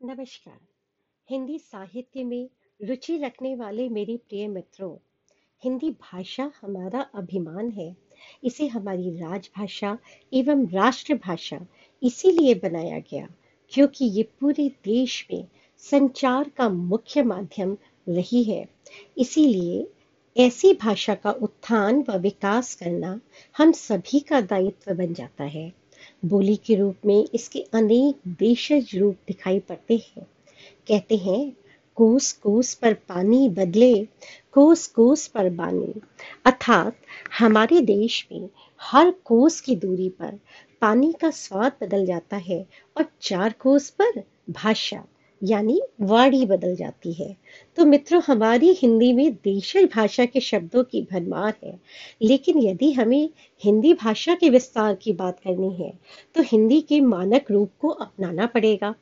नमस्कार। हिंदी साहित्य में रुचि रखने वाले मेरे प्रिय मित्रों, हिंदी भाषा हमारा अभिमान है। इसे हमारी राजभाषा एवं राष्ट्रभाषा इसीलिए बनाया गया क्योंकि ये पूरे देश में संचार का मुख्य माध्यम रही है। इसीलिए ऐसी भाषा का उत्थान व विकास करना हम सभी का दायित्व बन जाता है। बोली के रूप में इसके अनेक देशज रूप दिखाई पड़ते हैं। कहते हैं, कोस कोस पर पानी बदले, कोस कोस पर बानी। अर्थात, हमारे देश में हर कोस की दूरी पर पानी का स्वाद बदल जाता है और चार कोस पर भाषा। यानी वाणी बदल जाती है। तो मित्रों, हमारी हिंदी में देशज भाषा के शब्दों की भरमार है, लेकिन यदि हमें हिंदी भाषा के विस्तार की बात करनी है तो हिंदी के मानक रूप को अपनाना पड़ेगा।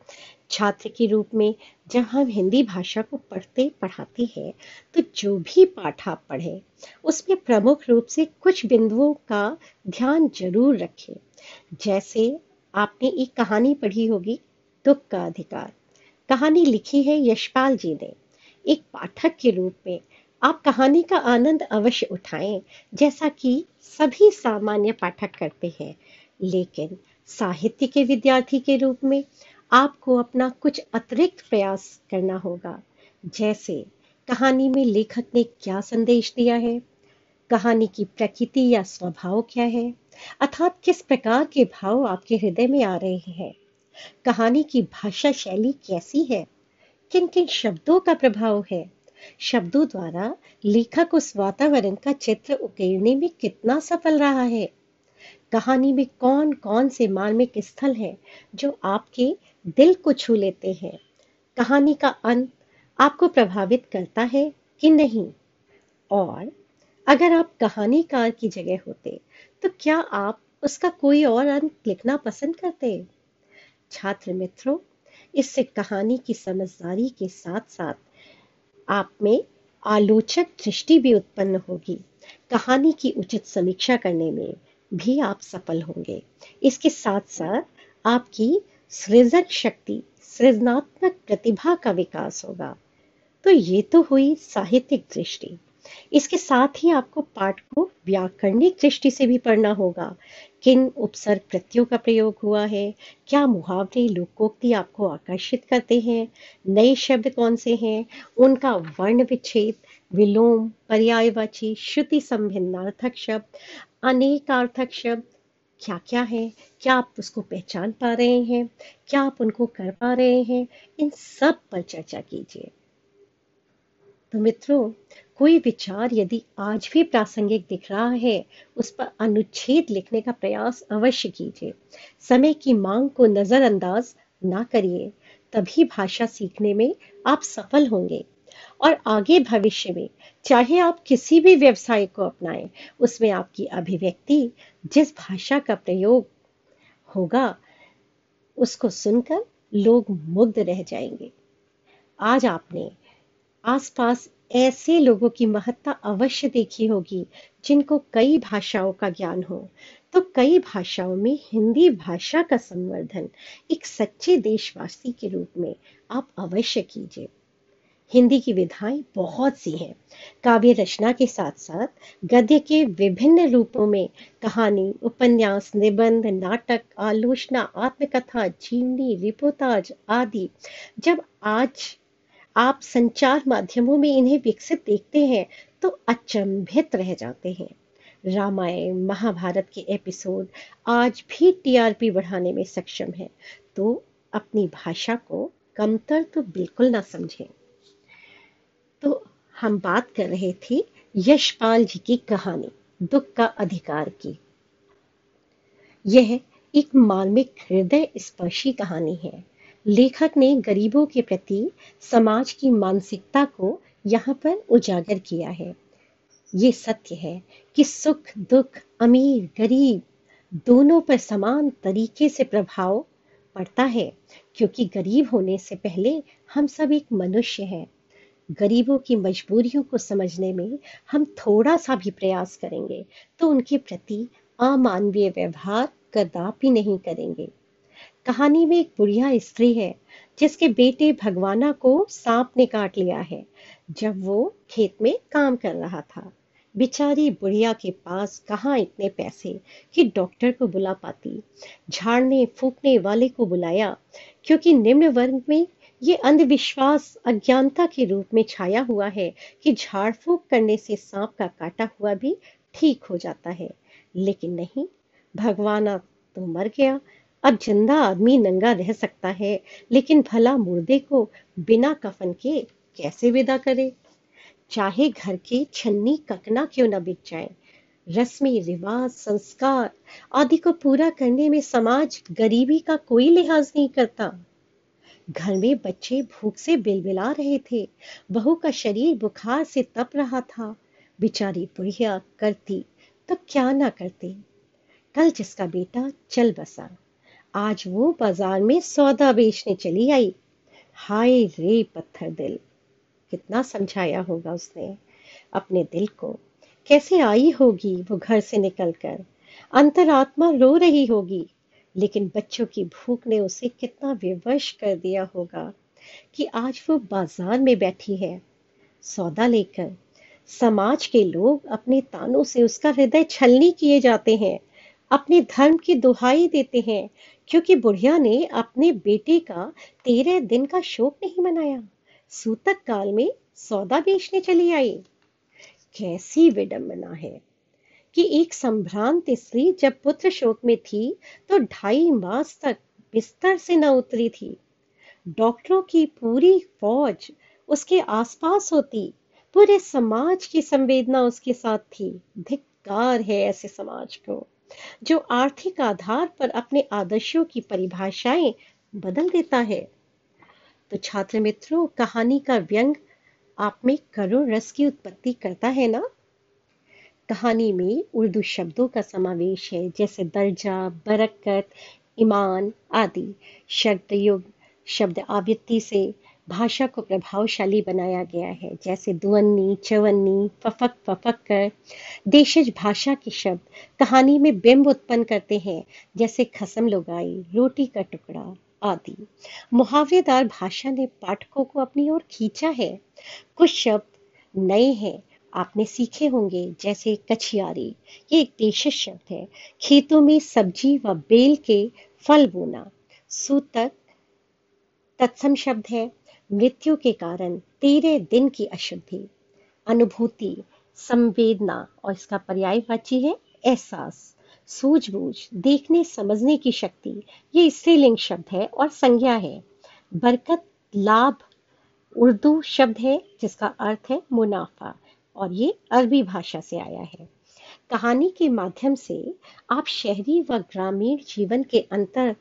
छात्र के रूप में जब हम हिंदी भाषा को पढ़ते, पढ़ाते हैं तो जो भी पाठ आप पढ़ें, उसमें प्रमुख रूप से कुछ बिंदुओं का ध्यान ज़रूर रखें। जैसे आपने एक कहानी पढ़ी होगी दुख का अधिकार। कहानी लिखी है यशपाल जी ने। एक पाठक के रूप में आप कहानी का आनंद अवश्य उठाएँ, जैसा कि सभी सामान्य पाठक करते हैं। लेकिन साहित्य के विद्यार्थी के रूप में आपको अपना कुछ अतिरिक्त प्रयास करना होगा। जैसे, कहानी में लेखक ने क्या संदेश दिया है? कहानी की प्रकृति या स्वभाव क्या है? अर्थात किस प्रकार के भाव आपके हृदय में आ रहे हैं? कहानी की भाषा शैली कैसी है? किन किन शब्दों का प्रभाव है? शब्दों द्वारा लेखक उस वातावरण का चित्र उकेरने में कितना सफल रहा है? कहानी में कौन कौन से मार्मिक स्थल हैं जो आपके दिल को छू लेते हैं? कहानी का अंत आपको प्रभावित करता है कि नहीं? और अगर आप कहानीकार की जगह होते तो क्या आप उसका कोई और अंत लिखना पसंद करते? छात्र मित्रों, इससे कहानी की समझदारी के साथ साथ आप में आलोचक दृष्टि भी उत्पन्न होगी। कहानी की उचित समीक्षा करने में भी आप सफल होंगे। इसके साथ साथ आपकी सृजन शक्ति, सृजनात्मक प्रतिभा का विकास होगा। तो ये तो हुई साहित्यिक दृष्टि। इसके साथ ही आपको पाठ को व्याकरणिक दृष्टि से भी पढ़ना होगा। किन उपसर्ग प्रत्ययों का प्रयोग हुआ है? क्या मुहावरे लोकोक्ति आपको आकर्षित करते हैं? नए शब्द कौन से हैं? उनका वर्ण विच्छेद, विलोम, पर्यायवाची, श्रुति संभिन्नार्थक शब्द, अनेकार्थक शब्द क्या क्या है? क्या आप उसको पहचान पा रहे हैं? क्या आप उनको कर पा रहे हैं? इन सब पर चर्चा कीजिए। तो मित्रों, कोई विचार यदि आज भी प्रासंगिक दिख रहा है, उस पर अनुच्छेद लिखने का प्रयास अवश्य कीजिए। समय की मांग को नजरअंदाज ना करिए, तभी भाषा सीखने में आप सफल होंगे। और आगे भविष्य में, चाहे आप किसी भी व्यवसाय को अपनाएँ, उसमें आपकी अभिव्यक्ति, जिस भाषा का प्रयोग होगा, उसको सुनकर लोग मुग्ध रह जाएँगे। आज आपने आसपास ऐसे लोगों की महत्ता अवश्य देखी होगी, जिनको कई भाषाओं का ज्ञान हो। तो कई भाषाओं में हिंदी भाषा का संवर्धन एक सच्चे देशवासी के रूप में आप अवश्य कीजिए। हिंदी की विधाएँ बहुत सी हैं। काव्य रचना के साथ साथ गद्य के विभिन्न रूपों में कहानी, उपन्यास, निबंध, नाटक, आलोचना, आत्मकथा जीवनी रिपोर्टाज आदि जब आज आप संचार माध्यमों में इन्हें विकसित देखते हैं तो अचंभित रह जाते हैं। रामायण, महाभारत के एपिसोड आज भी टीआरपी बढ़ाने में सक्षम है तो अपनी भाषा को कमतर तो बिल्कुल ना समझें। तो हम बात कर रहे थे यशपाल जी की कहानी, दुख का अधिकार की। यह एक मार्मिक हृदय स्पर्शी कहानी है। लेखक ने गरीबों के प्रति समाज की मानसिकता को यहाँ पर उजागर किया है। ये सत्य है कि सुख, दुख, अमीर, गरीब दोनों पर समान तरीके से प्रभाव पड़ता है, क्योंकि गरीब होने से पहले हम सब एक मनुष्य हैं। गरीबों की मजबूरियों को समझने में हम थोड़ा सा भी प्रयास करेंगे तो उनके प्रति अमानवीय व्यवहार कदापि नहीं करेंगे। कहानी में एक बुढ़िया स्त्री है, जिसके बेटे भगवाना को सांप ने काट लिया है, जब वो खेत में काम कर रहा था। बेचारी बुढ़िया के पास कहाँ इतने पैसे कि डॉक्टर को बुला पाती, झाड़ने फूकने वाले को बुलाया, क्योंकि निम्न वर्ग में ये अंधविश्वास, अज्ञानता के रूप में छाया हुआ है कि झाड़ फूक करने से सांप का काटा हुआ भी ठीक हो जाता है। लेकिन नहीं, भगवाना तो मर गया अब ज़िंदा आदमी नंगा रह सकता है, लेकिन भला मुर्दे को बिना कफन के कैसे विदा करे? चाहे घर के छन्नी ककना क्यों न बिक जाए? रस्मी, रिवाज, संस्कार आदि को पूरा करने में समाज गरीबी का कोई लिहाज नहीं करता। घर में बच्चे भूख से बिलबिला रहे थे। बहू का शरीर बुखार से तप रहा था। बेचारी बुढ़िया करती तो क्या ना करती। कल जिसका बेटा चल बसा। आज वो बाज़ार में सौदा बेचने चली आई। हाय रे पत्थर दिल, कितना समझाया होगा उसने अपने दिल को। कैसे आई होगी वो घर से निकलकर? अंतरात्मा रो रही होगी, लेकिन बच्चों की भूख ने उसे कितना विवश कर दिया होगा कि आज वो बाज़ार में बैठी है। सौदा लेकर समाज के लोग अपने तानों से उसका हृदय छलनी किए जाते हैं। अपने धर्म की दुहाई देते हैं, क्योंकि बुढ़िया ने अपने बेटे का तेरह दिन का शोक नहीं मनाया। सूतक काल में सौदा बेचने चली आई। कैसी विडंबना है कि एक संभ्रांत स्त्री जब पुत्र शोक में थी तो ढाई मास तक बिस्तर से न उतरी थी। डॉक्टरों की पूरी फौज उसके आसपास होती, पूरे समाज की संवेदना उसके साथ थी। धिक्कार है ऐसे समाज को। जो आर्थिक आधार पर अपने आदर्शों की परिभाषाएँ बदल देता है। तो छात्र मित्रों कहानी का व्यंग आप में करुण रस की उत्पत्ति करता है ना? कहानी में उर्दू शब्दों का समावेश है, जैसे दर्जा, बरकत, ईमान आदि। शब्द युग शब्द आवृत्ति से भाषा को प्रभावशाली बनाया गया है। जैसे दुअन्नी चवन्नी, फफक फफक कर देशज भाषा के शब्द कहानी में बिंब उत्पन्न करते हैं, जैसे खसम लुगाई, रोटी का टुकड़ा आदि। मुहावरेदार भाषा ने पाठकों को अपनी ओर खींचा है। कुछ शब्द नए हैं, आपने सीखे होंगे, जैसे कछियारी। ये एक देशज शब्द है। खेतों में सब्ज़ी व बेल के फल बोना। सूतक तत्सम शब्द है। मृत्यु के कारण तेरह दिन की अशुद्धि, अनुभूति, संवेदना और इसका पर्यायवाची है एहसास, सूझबूझ, देखने, समझने की शक्ति। ये स्त्रीलिंग शब्द है और संज्ञा है। बरकत, लाभ, उर्दू शब्द है, जिसका अर्थ है मुनाफा, और ये अरबी भाषा से आया है। कहानी के माध्यम से आप शहरी व ग्रामीण जीवन के अंतर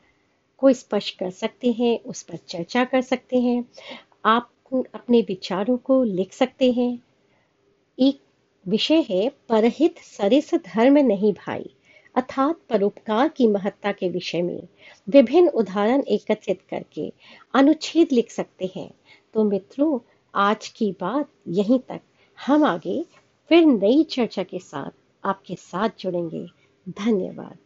को स्पष्ट कर सकते हैं, उस पर चर्चा कर सकते हैं। आप अपने विचारों को लिख सकते हैं। एक विषय है, परहित सरिस धर्म नहीं भाई। अर्थात परोपकार की महत्ता के विषय में विभिन्न उदाहरण एकत्रित करके अनुच्छेद लिख सकते हैं। तो मित्रों, आज की बात यहीं तक। हम आगे फिर नई चर्चा के साथ आपके साथ जुड़ेंगे। धन्यवाद।